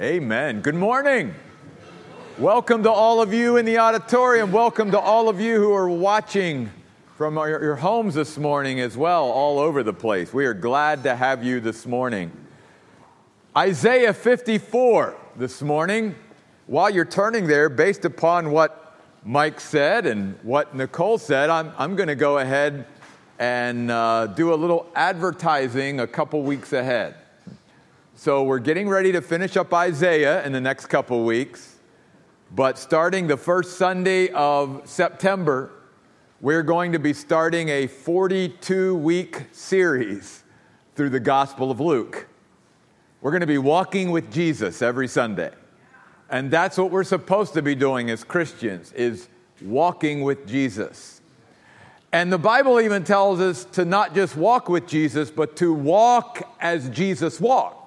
Amen. Good morning. Welcome to all of you in the auditorium. Welcome to all of you who are watching from your, your homes this morning as well, all over the place. We are glad to have you this morning. Isaiah 54 this morning. While you're turning there, based upon what Mike said and what Nicole said, I'm, I'm going to go ahead and uh, do a little advertising a couple weeks ahead. So we're getting ready to finish up Isaiah in the next couple weeks. But starting the first Sunday of September, we're going to be starting a 42 week series through the Gospel of Luke. We're going to be walking with Jesus every Sunday. And that's what we're supposed to be doing as Christians is walking with Jesus. And the Bible even tells us to not just walk with Jesus, but to walk as Jesus walked.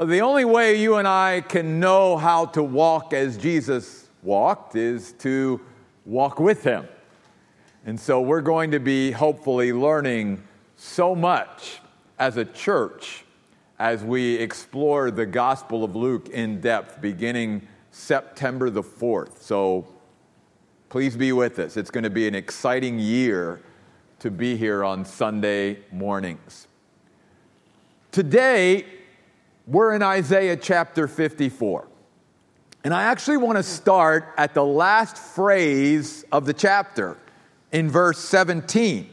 The only way you and I can know how to walk as Jesus walked is to walk with him. And so we're going to be hopefully learning so much as a church as we explore the Gospel of Luke in depth beginning September the 4th. So please be with us. It's going to be an exciting year to be here on Sunday mornings. Today, we're in Isaiah chapter 54. And I actually want to start at the last phrase of the chapter in verse 17,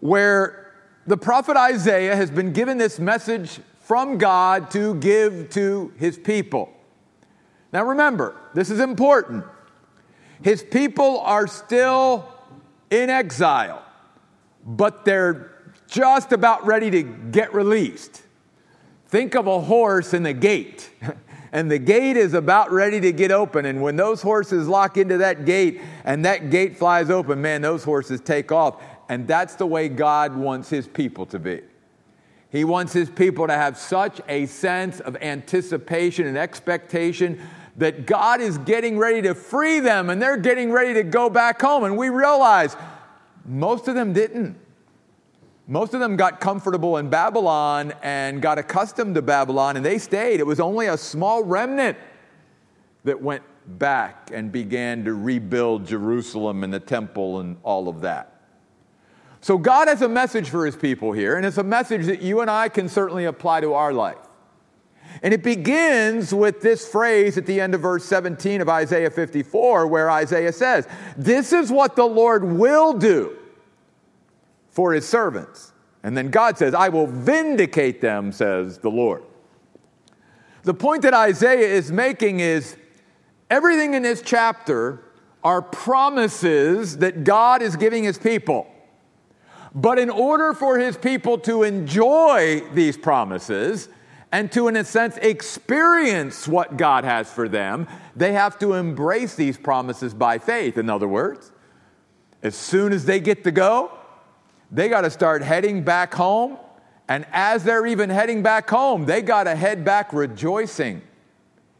where the prophet Isaiah has been given this message from God to give to his people. Now remember, this is important. His people are still in exile, but they're just about ready to get released. Think of a horse in the gate. and the gate is about ready to get open. And when those horses lock into that gate and that gate flies open, man, those horses take off. And that's the way God wants his people to be. He wants his people to have such a sense of anticipation and expectation that God is getting ready to free them and they're getting ready to go back home. And we realize most of them didn't. Most of them got comfortable in Babylon and got accustomed to Babylon, and they stayed. It was only a small remnant that went back and began to rebuild Jerusalem and the temple and all of that. So, God has a message for his people here, and it's a message that you and I can certainly apply to our life. And it begins with this phrase at the end of verse 17 of Isaiah 54, where Isaiah says, This is what the Lord will do for his servants. And then God says, I will vindicate them, says the Lord. The point that Isaiah is making is everything in this chapter are promises that God is giving his people. But in order for his people to enjoy these promises and to, in a sense, experience what God has for them, they have to embrace these promises by faith. In other words, as soon as they get to go, they got to start heading back home. And as they're even heading back home, they got to head back rejoicing.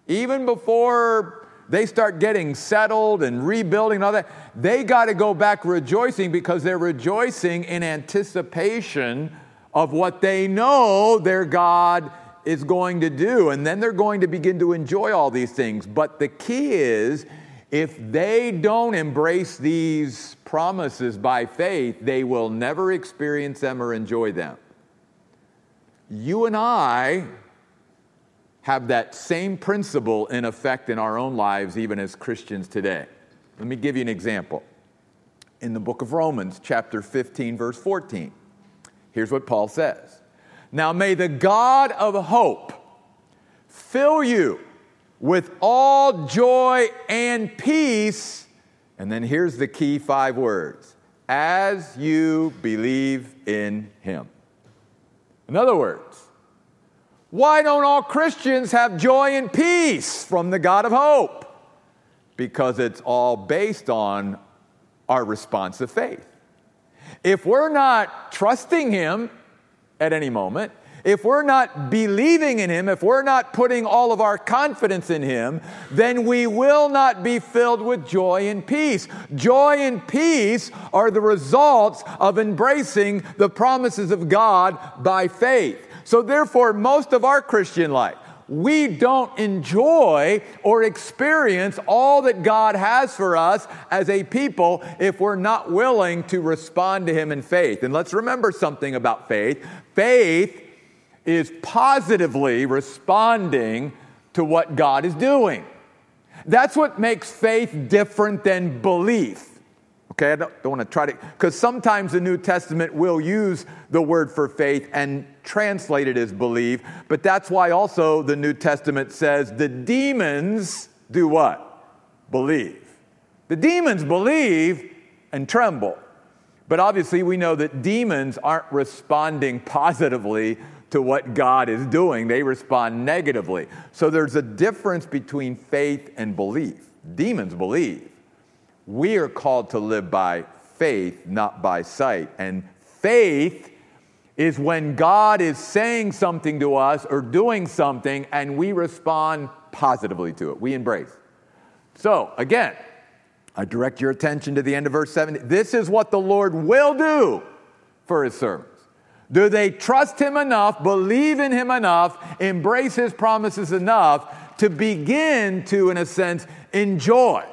Even before they start getting settled and rebuilding and all that, they got to go back rejoicing because they're rejoicing in anticipation of what they know their God is going to do. And then they're going to begin to enjoy all these things. But the key is, if they don't embrace these promises by faith, they will never experience them or enjoy them. You and I have that same principle in effect in our own lives, even as Christians today. Let me give you an example. In the book of Romans, chapter 15, verse 14, here's what Paul says Now may the God of hope fill you with all joy and peace. And then here's the key five words as you believe in him. In other words, why don't all Christians have joy and peace from the God of hope? Because it's all based on our response of faith. If we're not trusting Him at any moment, if we're not believing in Him, if we're not putting all of our confidence in Him, then we will not be filled with joy and peace. Joy and peace are the results of embracing the promises of God by faith. So, therefore, most of our Christian life, we don't enjoy or experience all that God has for us as a people if we're not willing to respond to Him in faith. And let's remember something about faith faith is positively responding to what God is doing. That's what makes faith different than belief. Okay, I don't, don't want to try to, because sometimes the New Testament will use the word for faith and translate it as believe, but that's why also the New Testament says the demons do what? Believe. The demons believe and tremble. But obviously, we know that demons aren't responding positively to what God is doing, they respond negatively. So there's a difference between faith and belief. Demons believe. We are called to live by faith, not by sight. And faith is when God is saying something to us or doing something and we respond positively to it. We embrace. So, again, I direct your attention to the end of verse 7. This is what the Lord will do for his servants. Do they trust him enough, believe in him enough, embrace his promises enough to begin to, in a sense, enjoy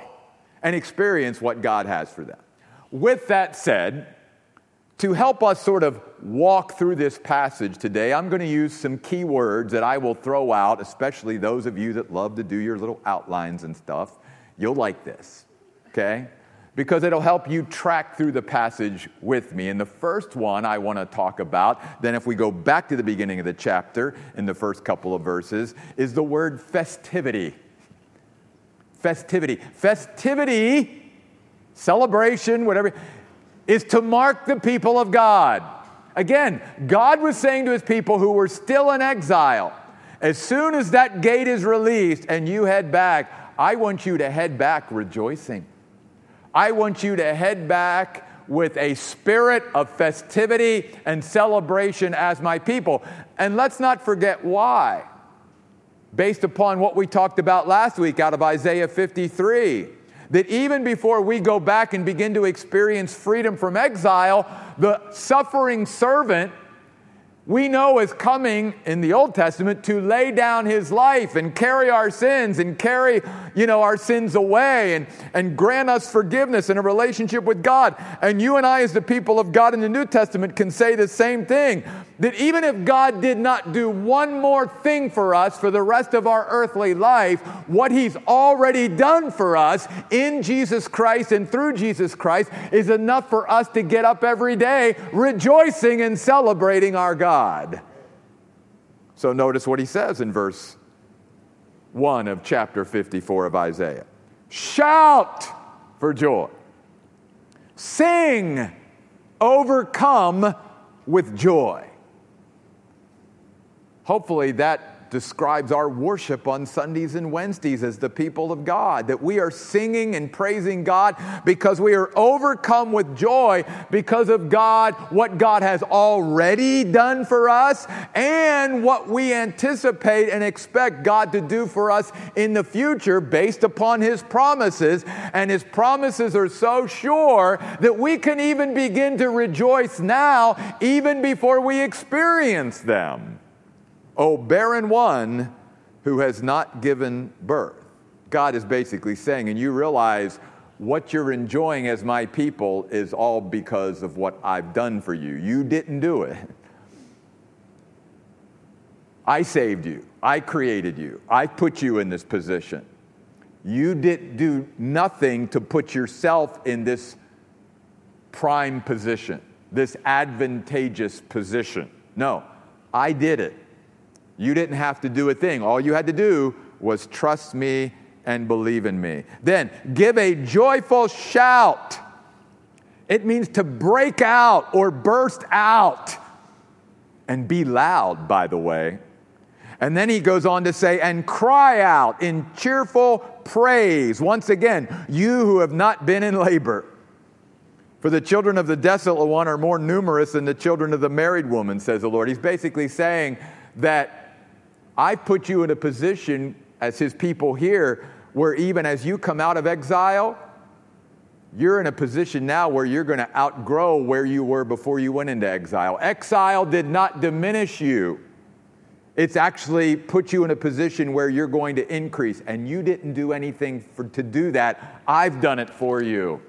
and experience what God has for them. With that said, to help us sort of walk through this passage today, I'm going to use some key words that I will throw out, especially those of you that love to do your little outlines and stuff. You'll like this, okay? Because it'll help you track through the passage with me. And the first one I want to talk about, then if we go back to the beginning of the chapter in the first couple of verses, is the word festivity festivity. Festivity, celebration, whatever, is to mark the people of God. Again, God was saying to his people who were still in exile, as soon as that gate is released and you head back, I want you to head back rejoicing. I want you to head back with a spirit of festivity and celebration as my people. And let's not forget why based upon what we talked about last week out of Isaiah 53. That even before we go back and begin to experience freedom from exile, the suffering servant we know is coming in the Old Testament to lay down his life and carry our sins and carry, you know, our sins away and, and grant us forgiveness and a relationship with God. And you and I, as the people of God in the New Testament, can say the same thing that even if God did not do one more thing for us for the rest of our earthly life, what he's already done for us in Jesus Christ and through Jesus Christ is enough for us to get up every day rejoicing and celebrating our God. So notice what he says in verse 1 of chapter 54 of Isaiah Shout for joy, sing, overcome with joy. Hopefully, that describes our worship on Sundays and Wednesdays as the people of God, that we are singing and praising God because we are overcome with joy because of God, what God has already done for us, and what we anticipate and expect God to do for us in the future based upon His promises. And His promises are so sure that we can even begin to rejoice now, even before we experience them. O barren one who has not given birth. God is basically saying, and you realize what you're enjoying as my people is all because of what I've done for you. You didn't do it. I saved you. I created you. I put you in this position. You didn't do nothing to put yourself in this prime position, this advantageous position. No, I did it. You didn't have to do a thing. All you had to do was trust me and believe in me. Then give a joyful shout. It means to break out or burst out and be loud, by the way. And then he goes on to say, and cry out in cheerful praise. Once again, you who have not been in labor. For the children of the desolate one are more numerous than the children of the married woman, says the Lord. He's basically saying that I put you in a position as his people here where even as you come out of exile, you're in a position now where you're going to outgrow where you were before you went into exile. Exile did not diminish you, It's actually put you in a position where you're going to increase, and you didn't do anything for, to do that. I've done it for you.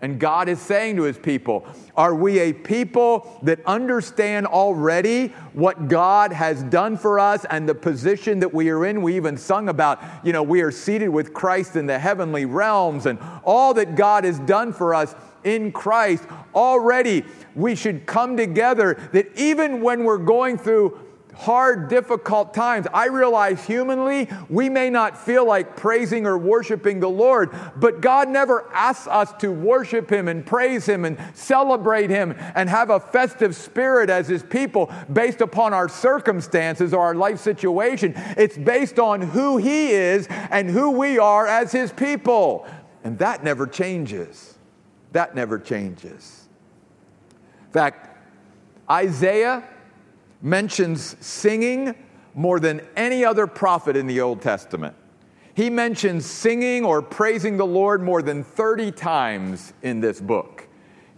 And God is saying to his people, Are we a people that understand already what God has done for us and the position that we are in? We even sung about, you know, we are seated with Christ in the heavenly realms and all that God has done for us in Christ. Already, we should come together that even when we're going through hard, difficult times. I realize humanly we may not feel like praising or worshiping the Lord, but God never asks us to worship Him and praise Him and celebrate Him and have a festive spirit as His people based upon our circumstances or our life situation. It's based on who He is and who we are as His people. And that never changes. That never changes. In fact, Isaiah mentions singing more than any other prophet in the Old Testament. He mentions singing or praising the Lord more than 30 times in this book.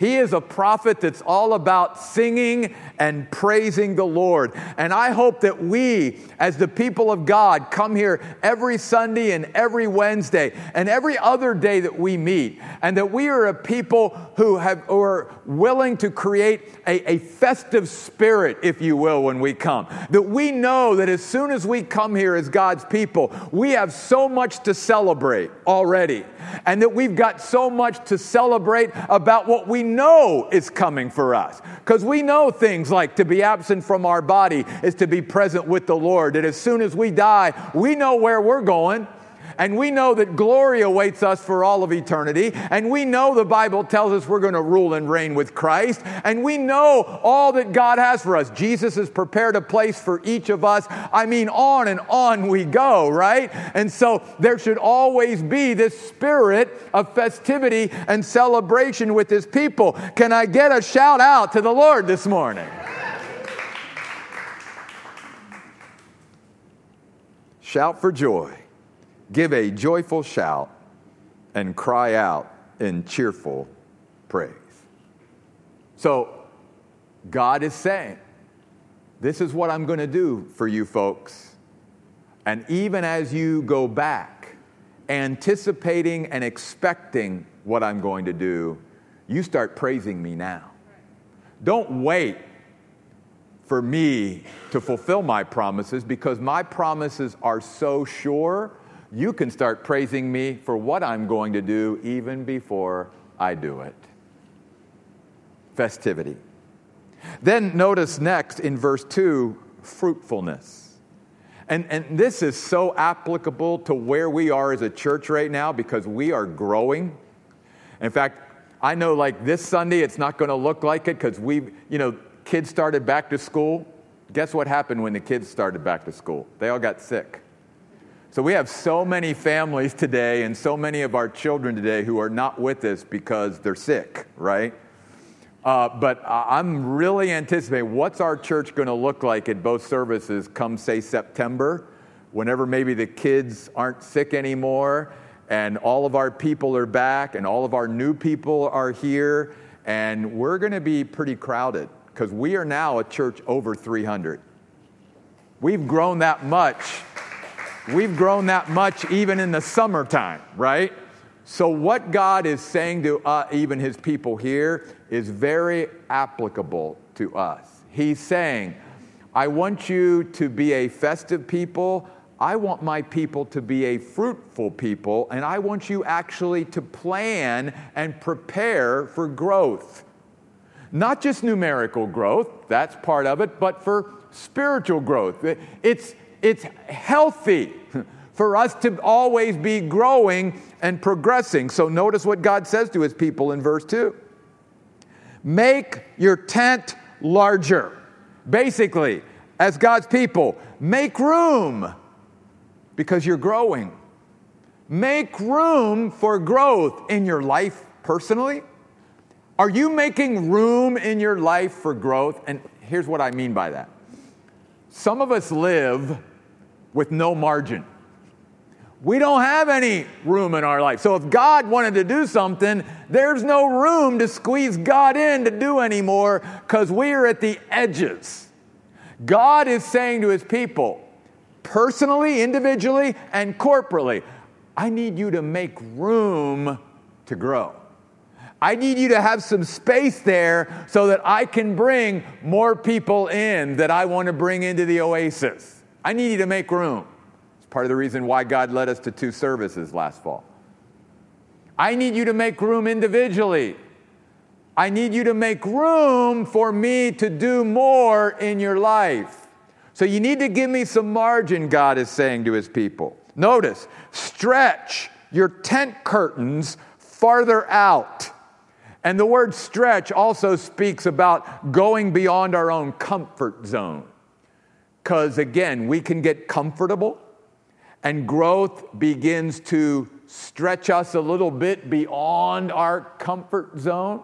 He is a prophet that's all about singing and praising the Lord. And I hope that we, as the people of God, come here every Sunday and every Wednesday and every other day that we meet, and that we are a people who, have, who are willing to create a, a festive spirit, if you will, when we come. That we know that as soon as we come here as God's people, we have so much to celebrate already, and that we've got so much to celebrate about what we know is coming for us. Because we know things like to be absent from our body is to be present with the Lord. That as soon as we die, we know where we're going. And we know that glory awaits us for all of eternity. And we know the Bible tells us we're going to rule and reign with Christ. And we know all that God has for us. Jesus has prepared a place for each of us. I mean, on and on we go, right? And so there should always be this spirit of festivity and celebration with his people. Can I get a shout out to the Lord this morning? Shout for joy give a joyful shout and cry out in cheerful praise. So, God is saying, This is what I'm going to do for you folks. And even as you go back, anticipating and expecting what I'm going to do, you start praising me now. Don't wait for me to fulfill my promises because my promises are so sure you can start praising me for what I'm going to do even before I do it. Festivity. Then notice next in verse 2 fruitfulness. And, and this is so applicable to where we are as a church right now because we are growing. In fact, I know like this Sunday it's not going to look like it because we, you know, kids started back to school. Guess what happened when the kids started back to school? They all got sick. So we have so many families today and so many of our children today who are not with us because they're sick, right? Uh, but I'm really anticipating what's our church going to look like at both services come, say, September, whenever maybe the kids aren't sick anymore and all of our people are back and all of our new people are here. And we're going to be pretty crowded because we are now a church over 300. We've grown that much We've grown that much even in the summertime, right? So, what God is saying to uh, even his people here is very applicable to us. He's saying, I want you to be a festive people. I want my people to be a fruitful people, and I want you actually to plan and prepare for growth. Not just numerical growth, that's part of it, but for spiritual growth. It's, it's healthy for us to always be growing and progressing. So notice what God says to his people in verse 2 Make your tent larger. Basically, as God's people, make room because you're growing. Make room for growth in your life personally. Are you making room in your life for growth? And here's what I mean by that. Some of us live with no margin. We don't have any room in our life. So if God wanted to do something, there's no room to squeeze God in to do anymore because we are at the edges. God is saying to his people, personally, individually, and corporately, I need you to make room to grow. I need you to have some space there so that I can bring more people in that I want to bring into the oasis. I need you to make room. It's part of the reason why God led us to two services last fall. I need you to make room individually. I need you to make room for me to do more in your life. So you need to give me some margin, God is saying to his people. Notice, stretch your tent curtains farther out. And the word stretch also speaks about going beyond our own comfort zone. Because again, we can get comfortable, and growth begins to stretch us a little bit beyond our comfort zone.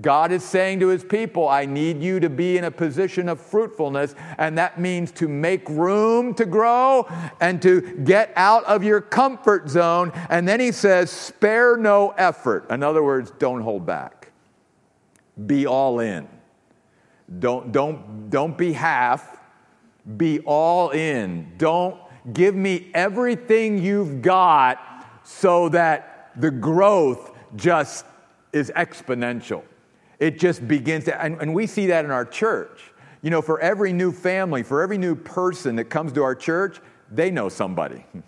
God is saying to his people, I need you to be in a position of fruitfulness, and that means to make room to grow and to get out of your comfort zone. And then he says, spare no effort. In other words, don't hold back. Be all in. Don't, don't, don't be half, be all in. Don't give me everything you've got so that the growth just is exponential it just begins to, and, and we see that in our church. You know, for every new family, for every new person that comes to our church, they know somebody.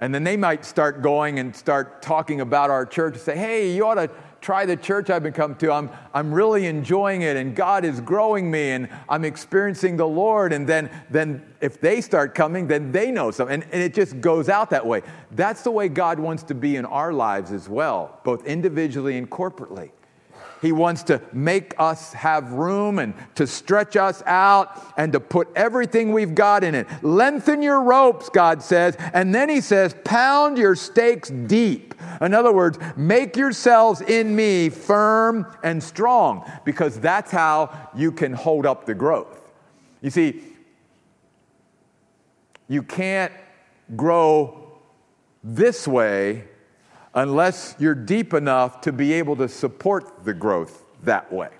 And then they might start going and start talking about our church and say, hey, you ought to try the church I've been coming to. I'm, I'm really enjoying it, and God is growing me, and I'm experiencing the Lord. And then, then if they start coming, then they know something. And, and it just goes out that way. That's the way God wants to be in our lives as well, both individually and corporately. He wants to make us have room and to stretch us out and to put everything we've got in it. Lengthen your ropes, God says. And then he says, pound your stakes deep. In other words, make yourselves in me firm and strong because that's how you can hold up the growth. You see, you can't grow this way unless you're deep enough to be able to support the growth that way.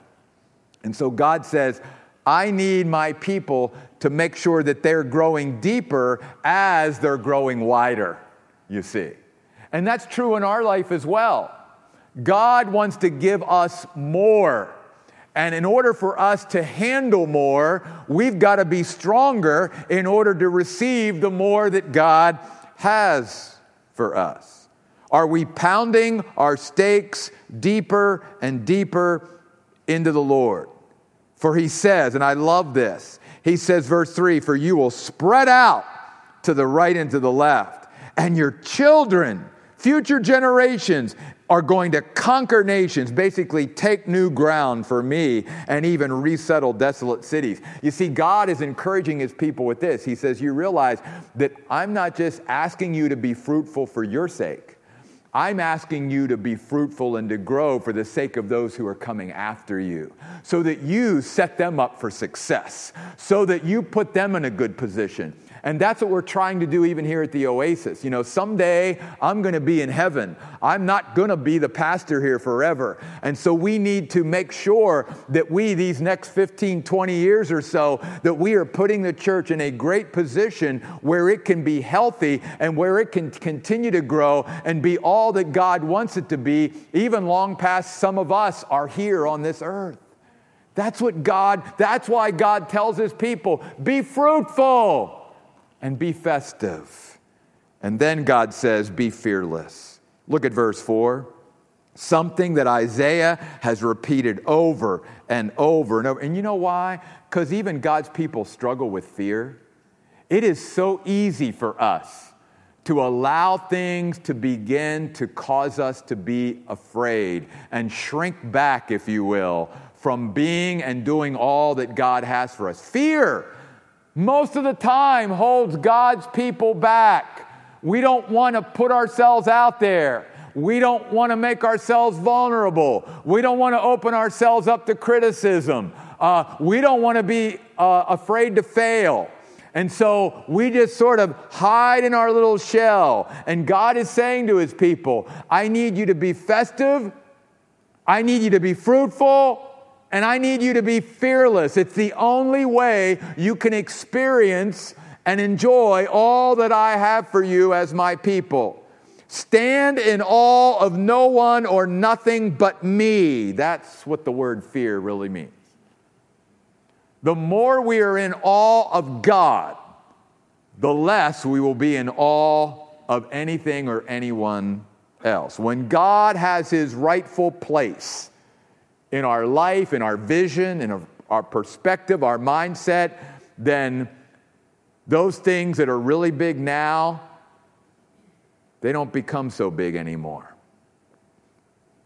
And so God says, I need my people to make sure that they're growing deeper as they're growing wider, you see. And that's true in our life as well. God wants to give us more. And in order for us to handle more, we've got to be stronger in order to receive the more that God has for us. Are we pounding our stakes deeper and deeper into the Lord? For he says, and I love this, he says, verse 3 For you will spread out to the right and to the left, and your children, future generations, are going to conquer nations, basically take new ground for me, and even resettle desolate cities. You see, God is encouraging his people with this. He says, You realize that I'm not just asking you to be fruitful for your sake. I'm asking you to be fruitful and to grow for the sake of those who are coming after you, so that you set them up for success, so that you put them in a good position. And that's what we're trying to do even here at the Oasis. You know, someday I'm going to be in heaven. I'm not going to be the pastor here forever. And so we need to make sure that we, these next 15, 20 years or so, that we are putting the church in a great position where it can be healthy and where it can continue to grow and be all that God wants it to be, even long past some of us are here on this earth. That's what God, that's why God tells his people be fruitful and be festive. And then God says, Be fearless. Look at verse 4. Something that Isaiah has repeated over and over and over. And you know why? Because even God's people struggle with fear. It is so easy for us to allow things to begin to cause us to be afraid and shrink back, if you will, from being and doing all that God has for us. Fear most of the time holds God's people back. We don't want to put ourselves out there. We don't want to make ourselves vulnerable. We don't want to open ourselves up to criticism. Uh, we don't want to be uh, afraid to fail. And so we just sort of hide in our little shell. And God is saying to his people, I need you to be festive. I need you to be fruitful. And I need you to be fearless. It's the only way you can experience and enjoy all that I have for you as my people. Stand in awe of no one or nothing but me. That's what the word fear really means. The more we are in awe of God, the less we will be in awe of anything or anyone else. When God has his rightful place in our life, in our vision, in our perspective, our mindset, then those things that are really big now, they don't become so big anymore.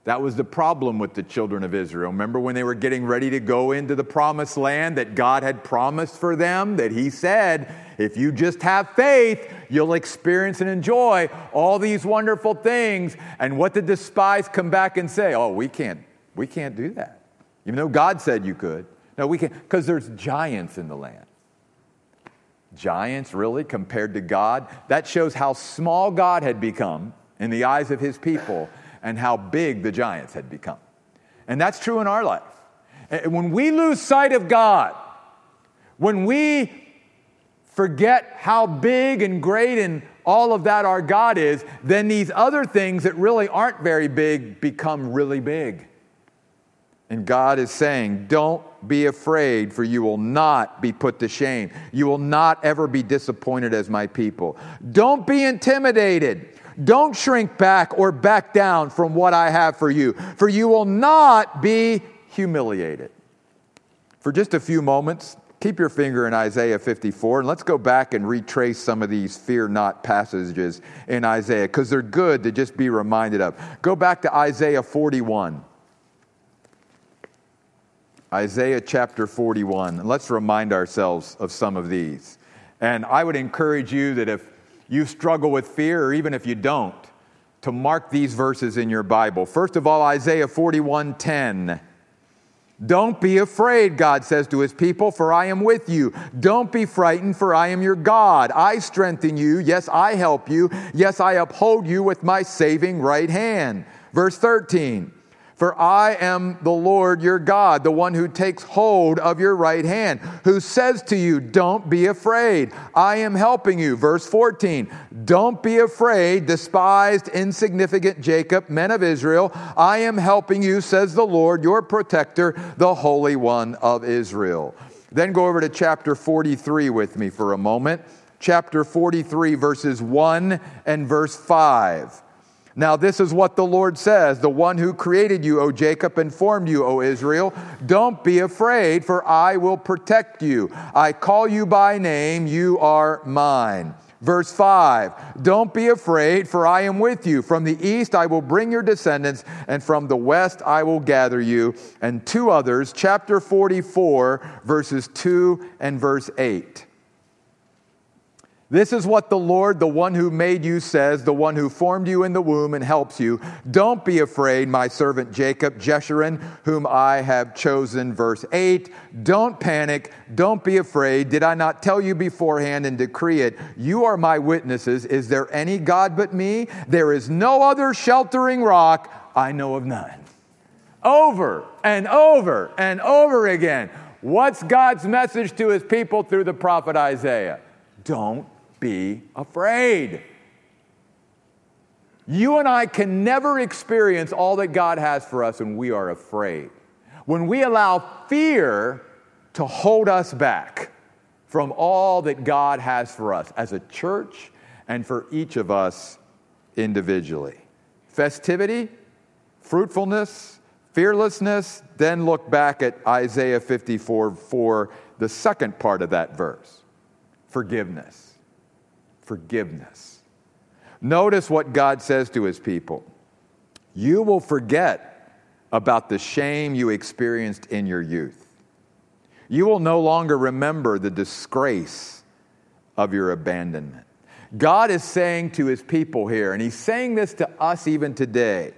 That was the problem with the children of Israel. Remember when they were getting ready to go into the promised land that God had promised for them? That He said, if you just have faith, you'll experience and enjoy all these wonderful things. And what did the spies come back and say? Oh, we can't, we can't do that. Even though God said you could. No, we can't, because there's giants in the land. Giants, really, compared to God? That shows how small God had become in the eyes of his people and how big the giants had become. And that's true in our life. Eh, eh, when we lose sight of God, when we forget how big and great and all of that our God is, then these other things that really aren't very big become really big. And God is saying, Don't be afraid, for you will not be put to shame. You will not ever be disappointed as my people. Don't be intimidated. Don't shrink back or back down from what I have for you, for you will not be humiliated. For just a few moments, keep your finger in Isaiah 54 and let's go back and retrace some of these fear not passages in Isaiah because they're good to just be reminded of. Go back to Isaiah 41. Isaiah chapter 41. And let's remind ourselves of some of these. And I would encourage you that if you struggle with fear, or even if you don't, to mark these verses in your Bible. First of all, Isaiah 41 10. Don't be afraid, God says to his people, for I am with you. Don't be frightened, for I am your God. I strengthen you. Yes, I help you. Yes, I uphold you with my saving right hand. Verse 13. For I am the Lord your God, the one who takes hold of your right hand, who says to you, Don't be afraid. I am helping you. Verse 14, Don't be afraid, despised, insignificant Jacob, men of Israel. I am helping you, says the Lord, your protector, the Holy One of Israel. Then go over to chapter 43 with me for a moment. Chapter 43, verses 1 and verse 5. Now, this is what the Lord says the one who created you, O Jacob, and formed you, O Israel. Don't be afraid, for I will protect you. I call you by name, you are mine. Verse 5 Don't be afraid, for I am with you. From the east I will bring your descendants, and from the west I will gather you. And two others, chapter 44, verses 2 and verse 8. This is what the Lord, the one who made you, says, the one who formed you in the womb and helps you. Don't be afraid, my servant Jacob, Jeshurun, whom I have chosen. Verse 8. Don't panic. Don't be afraid. Did I not tell you beforehand and decree it? You are my witnesses. Is there any God but me? There is no other sheltering rock. I know of none. Over and over and over again. What's God's message to his people through the prophet Isaiah? Don't be afraid. You and I can never experience all that God has for us when we are afraid. When we allow fear to hold us back from all that God has for us as a church and for each of us individually. Festivity, fruitfulness, fearlessness, then look back at Isaiah 54 for the second part of that verse forgiveness forgiveness. Notice what God says to his people You will forget about the shame you experienced in your youth. You will no longer remember the disgrace of your abandonment. God is saying to his people here, and he's saying this to us even today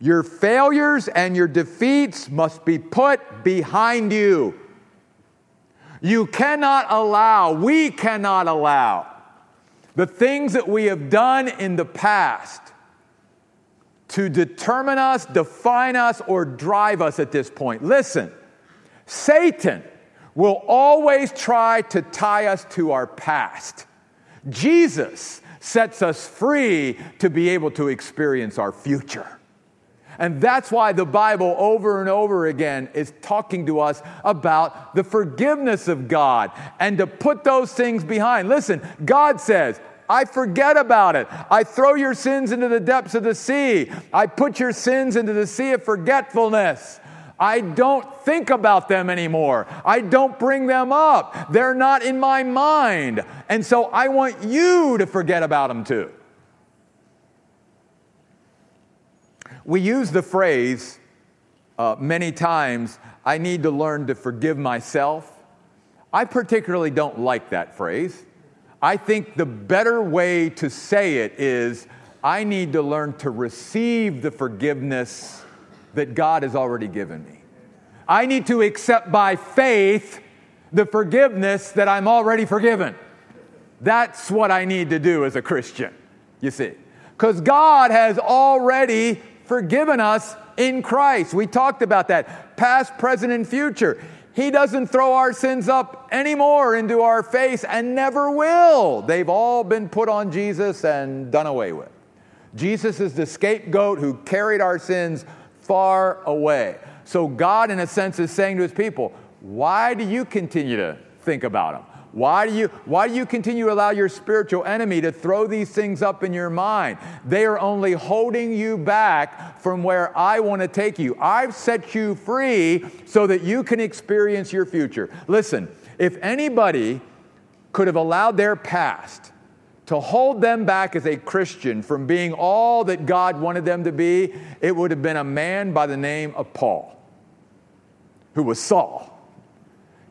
your failures and your defeats must be put behind you. You cannot allow, we cannot allow the things that we have done in the past to determine us, define us, or drive us at this point. Listen, Satan will always try to tie us to our past. Jesus sets us free to be able to experience our future. And that's why the Bible over and over again is talking to us about the forgiveness of God and to put those things behind. Listen, God says, I forget about it. I throw your sins into the depths of the sea. I put your sins into the sea of forgetfulness. I don't think about them anymore. I don't bring them up. They're not in my mind. And so I want you to forget about them too. We use the phrase uh, many times I need to learn to forgive myself. I particularly don't like that phrase. I think the better way to say it is I need to learn to receive the forgiveness that God has already given me. I need to accept by faith the forgiveness that I'm already forgiven. That's what I need to do as a Christian, you see. Because God has already forgiven us in Christ. We talked about that past, present, and future. He doesn't throw our sins up anymore into our face and never will. They've all been put on Jesus and done away with. Jesus is the scapegoat who carried our sins far away. So, God, in a sense, is saying to his people, Why do you continue to think about them? Why do, you, why do you continue to allow your spiritual enemy to throw these things up in your mind? They are only holding you back from where I want to take you. I've set you free so that you can experience your future. Listen, if anybody could have allowed their past to hold them back as a Christian from being all that God wanted them to be, it would have been a man by the name of Paul, who was Saul.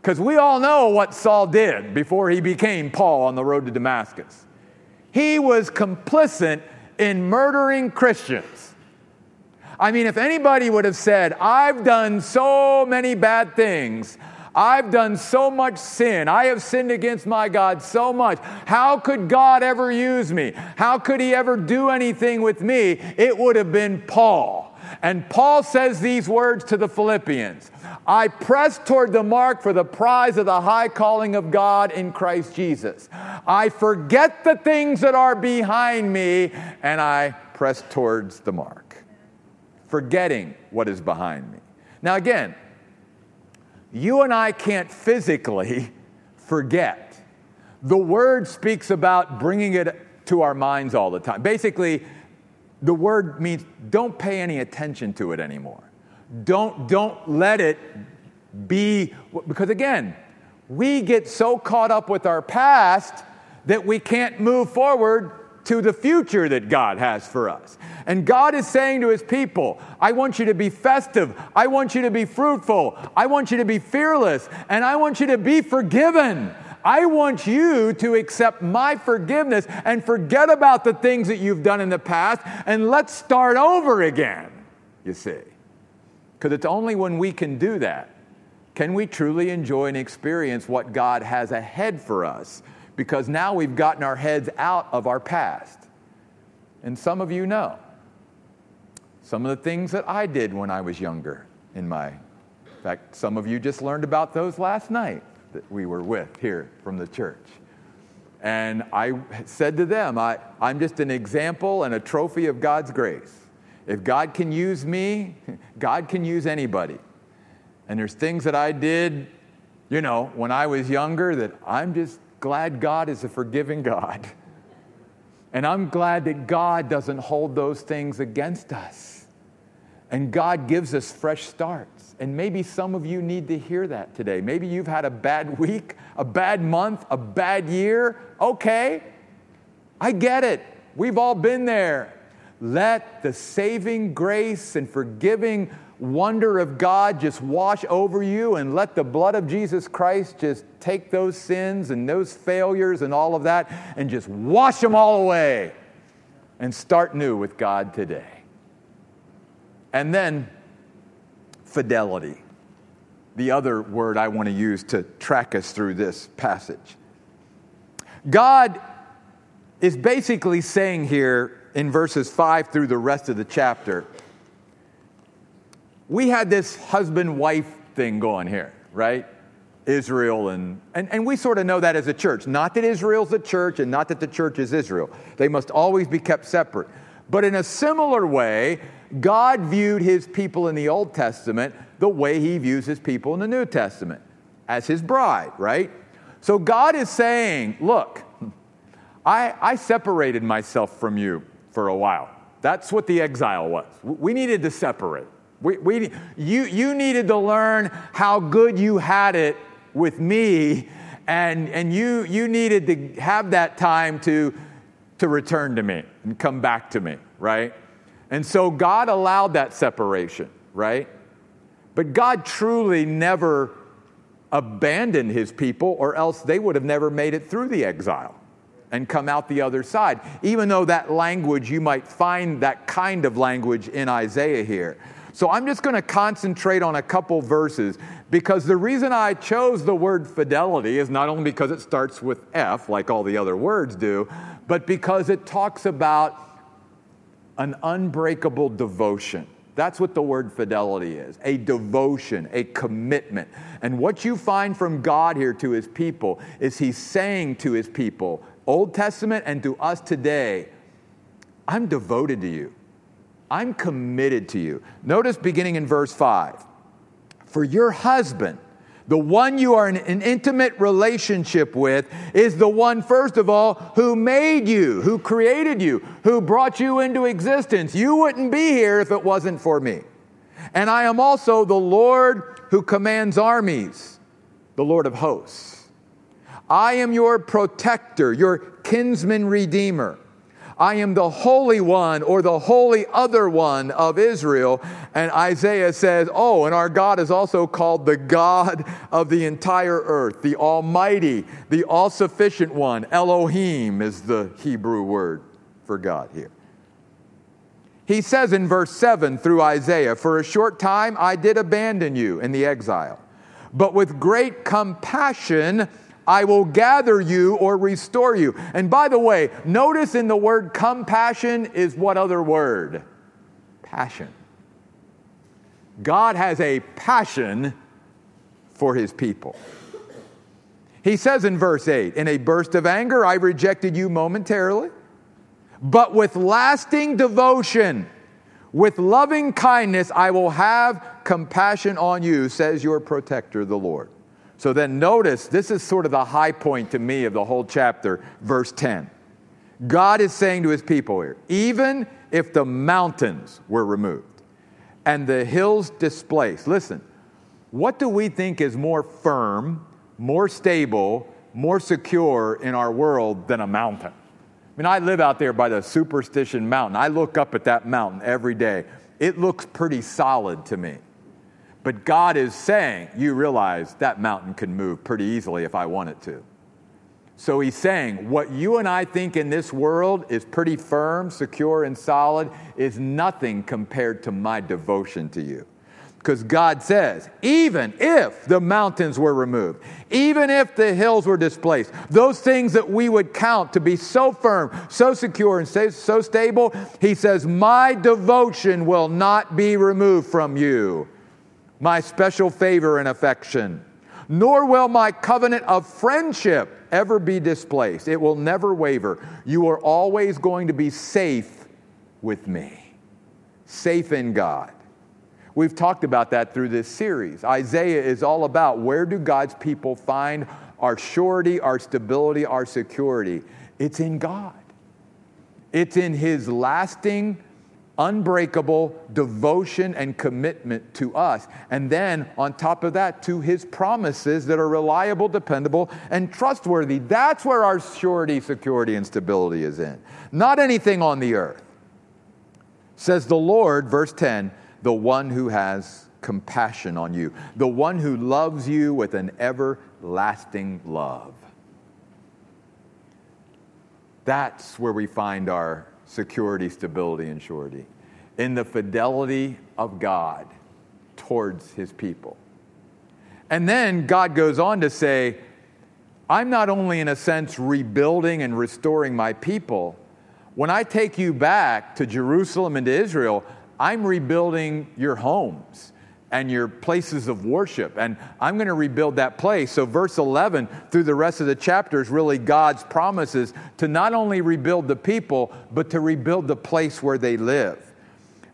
Because we all know what Saul did before he became Paul on the road to Damascus. He was complicit in murdering Christians. I mean, if anybody would have said, I've done so many bad things, I've done so much sin. I have sinned against my God so much. How could God ever use me? How could He ever do anything with me? It would have been Paul. And Paul says these words to the Philippians I press toward the mark for the prize of the high calling of God in Christ Jesus. I forget the things that are behind me and I press towards the mark, forgetting what is behind me. Now, again, you and I can't physically forget. The word speaks about bringing it to our minds all the time. Basically, the word means don't pay any attention to it anymore. Don't, don't let it be, because again, we get so caught up with our past that we can't move forward to the future that God has for us. And God is saying to his people, I want you to be festive. I want you to be fruitful. I want you to be fearless. And I want you to be forgiven. I want you to accept my forgiveness and forget about the things that you've done in the past and let's start over again, you see. Because it's only when we can do that can we truly enjoy and experience what God has ahead for us. Because now we've gotten our heads out of our past. And some of you know some of the things that I did when I was younger in my in fact some of you just learned about those last night that we were with here from the church. And I said to them, I, I'm just an example and a trophy of God's grace. If God can use me, God can use anybody. And there's things that I did, you know, when I was younger that I'm just glad God is a forgiving God. And I'm glad that God doesn't hold those things against us. And God gives us fresh starts. And maybe some of you need to hear that today. Maybe you've had a bad week, a bad month, a bad year. Okay, I get it. We've all been there. Let the saving grace and forgiving wonder of God just wash over you and let the blood of Jesus Christ just take those sins and those failures and all of that and just wash them all away and start new with God today. And then fidelity, the other word I want to use to track us through this passage. God is basically saying here in verses 5 through the rest of the chapter we had this husband wife thing going here, right? Israel, and, and, and we sort of know that as a church. Not that Israel's a church and not that the church is Israel. They must always be kept separate. But in a similar way, God viewed his people in the Old Testament the way he views his people in the New Testament as his bride, right? So God is saying, look, I, I separated myself from you for a while. That's what the exile was. We needed to separate. We, we, you, you needed to learn how good you had it with me, and, and you, you needed to have that time to, to return to me and come back to me, right? And so God allowed that separation, right? But God truly never abandoned his people, or else they would have never made it through the exile and come out the other side. Even though that language, you might find that kind of language in Isaiah here. So I'm just going to concentrate on a couple verses because the reason I chose the word fidelity is not only because it starts with F, like all the other words do, but because it talks about an unbreakable devotion. That's what the word fidelity is a devotion, a commitment. And what you find from God here to his people is he's saying to his people, Old Testament and to us today, I'm devoted to you. I'm committed to you. Notice beginning in verse 5 For your husband, the one you are in an intimate relationship with, is the one, first of all, who made you, who created you, who brought you into existence. You wouldn't be here if it wasn't for me. And I am also the Lord who commands armies, the Lord of hosts. I am your protector, your kinsman redeemer. I am the Holy One or the Holy Other One of Israel. And Isaiah says, Oh, and our God is also called the God of the entire earth, the Almighty, the All Sufficient One. Elohim is the Hebrew word for God here. He says in verse 7 through Isaiah, For a short time I did abandon you in the exile, but with great compassion, I will gather you or restore you. And by the way, notice in the word compassion is what other word? Passion. God has a passion for his people. He says in verse 8, In a burst of anger, I rejected you momentarily, but with lasting devotion, with loving kindness, I will have compassion on you, says your protector, the Lord. So then notice, this is sort of the high point to me of the whole chapter, verse 10. God is saying to his people here, even if the mountains were removed and the hills displaced, listen, what do we think is more firm, more stable, more secure in our world than a mountain? I mean, I live out there by the Superstition Mountain. I look up at that mountain every day. It looks pretty solid to me. But God is saying, you realize that mountain can move pretty easily if I want it to. So he's saying, what you and I think in this world is pretty firm, secure, and solid is nothing compared to my devotion to you. Because God says, even if the mountains were removed, even if the hills were displaced, those things that we would count to be so firm, so secure, and so stable, He says, My devotion will not be removed from you my special favor and affection, nor will my covenant of friendship ever be displaced. It will never waver. You are always going to be safe with me, safe in God. We've talked about that through this series. Isaiah is all about where do God's people find our surety, our stability, our security? It's in God. It's in His lasting unbreakable devotion and commitment to us. And then, on top of that, to his promises that are reliable, dependable, and trustworthy. That's where our surety, security, and stability is in. Not anything on the earth. Says the Lord, verse 10, the one who has compassion on you, the one who loves you with an everlasting love. That's where we find our security, stability, and surety, in the fidelity of God towards his people. And then God goes on to say, I'm not only, in a sense, rebuilding and restoring my people, when I take you back to Jerusalem and to Israel, I'm rebuilding your homes. And your places of worship. And I'm going to rebuild that place. So, verse 11 through the rest of the chapter is really God's promises to not only rebuild the people, but to rebuild the place where they live.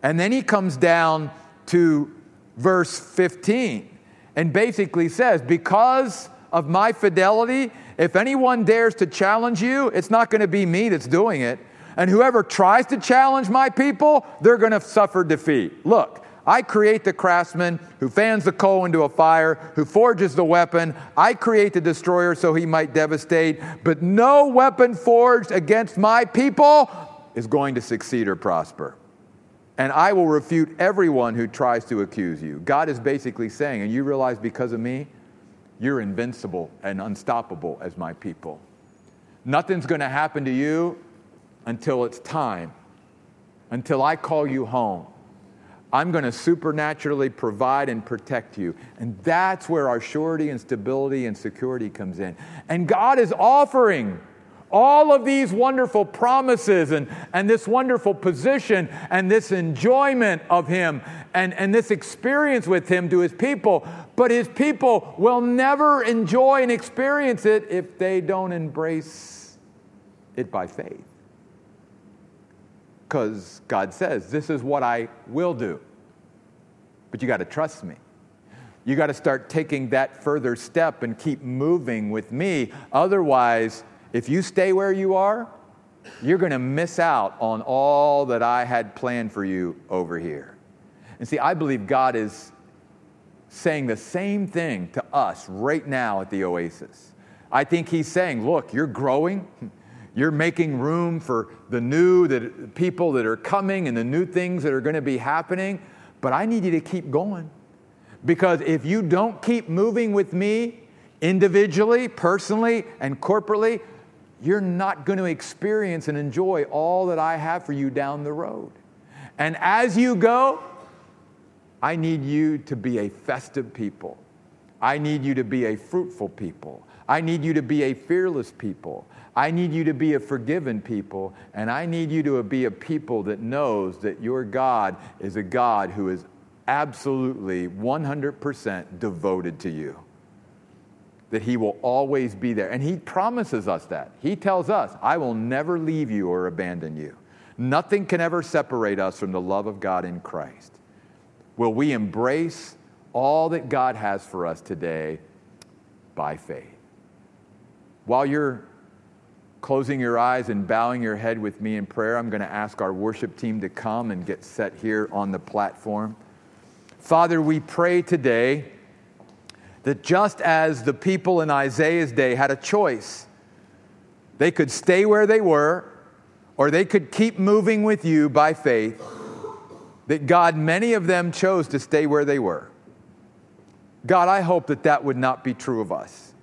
And then he comes down to verse 15 and basically says, Because of my fidelity, if anyone dares to challenge you, it's not going to be me that's doing it. And whoever tries to challenge my people, they're going to suffer defeat. Look, I create the craftsman who fans the coal into a fire, who forges the weapon. I create the destroyer so he might devastate. But no weapon forged against my people is going to succeed or prosper. And I will refute everyone who tries to accuse you. God is basically saying, and you realize because of me, you're invincible and unstoppable as my people. Nothing's going to happen to you until it's time, until I call you home I'm going to supernaturally provide and protect you. And that's where our surety and stability and security comes in. And God is offering all of these wonderful promises and, and this wonderful position and this enjoyment of Him and, and this experience with Him to His people. But His people will never enjoy and experience it if they don't embrace it by faith because God says, This is what I will do. But you got to trust me. You got to start taking that further step and keep moving with me. Otherwise, if you stay where you are, you're going to miss out on all that I had planned for you over here. And see, I believe God is saying the same thing to us right now at the Oasis. I think He's saying, Look, you're growing. You're making room for the new that people that are coming and the new things that are going to be happening. But I need you to keep going. Because if you don't keep moving with me individually, personally, and corporately, you're not going to experience and enjoy all that I have for you down the road. And as you go, I need you to be a festive people. I need you to be a fruitful people. I need you to be a fearless people. I need you to be a forgiven people, and I need you to be a people that knows that your God is a God who is absolutely 100% devoted to you. That He will always be there. And He promises us that. He tells us, I will never leave you or abandon you. Nothing can ever separate us from the love of God in Christ. Will we embrace all that God has for us today by faith? While you're closing your eyes and bowing your head with me in prayer, I'm going to ask our worship team to come and get set here on the platform. Father, we pray today that just as the people in Isaiah's day had a choice, they could stay where they were or they could keep moving with you by faith, that God, many of them chose to stay where they were. God, I hope that that would not be true of us.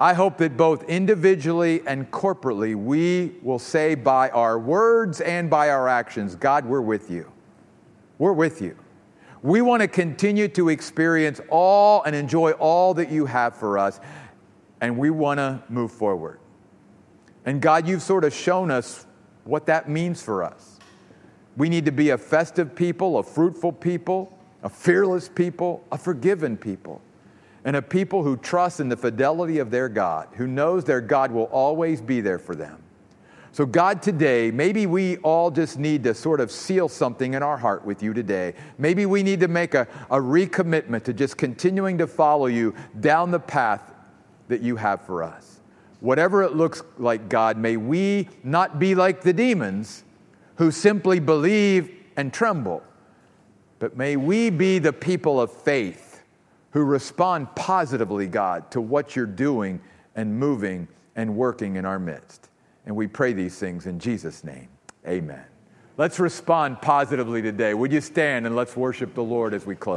I hope that both individually and corporately, we will say by our words and by our actions, God, we're with you. We're with you. We want to continue to experience all and enjoy all that you have for us, and we want to move forward. And God, you've sort of shown us what that means for us. We need to be a festive people, a fruitful people, a fearless people, a forgiven people and a people who trust in the fidelity of their God, who knows their God will always be there for them. So, God, today, maybe we all just need to sort of seal something in our heart with you today. Maybe we need to make a, a recommitment to just continuing to follow you down the path that you have for us. Whatever it looks like, God, may we not be like the demons who simply believe and tremble, but may we be the people of faith who respond positively, God, to what you're doing and moving and working in our midst. And we pray these things in Jesus' name. Amen. Let's respond positively today. Would you stand and let's worship the Lord as we close?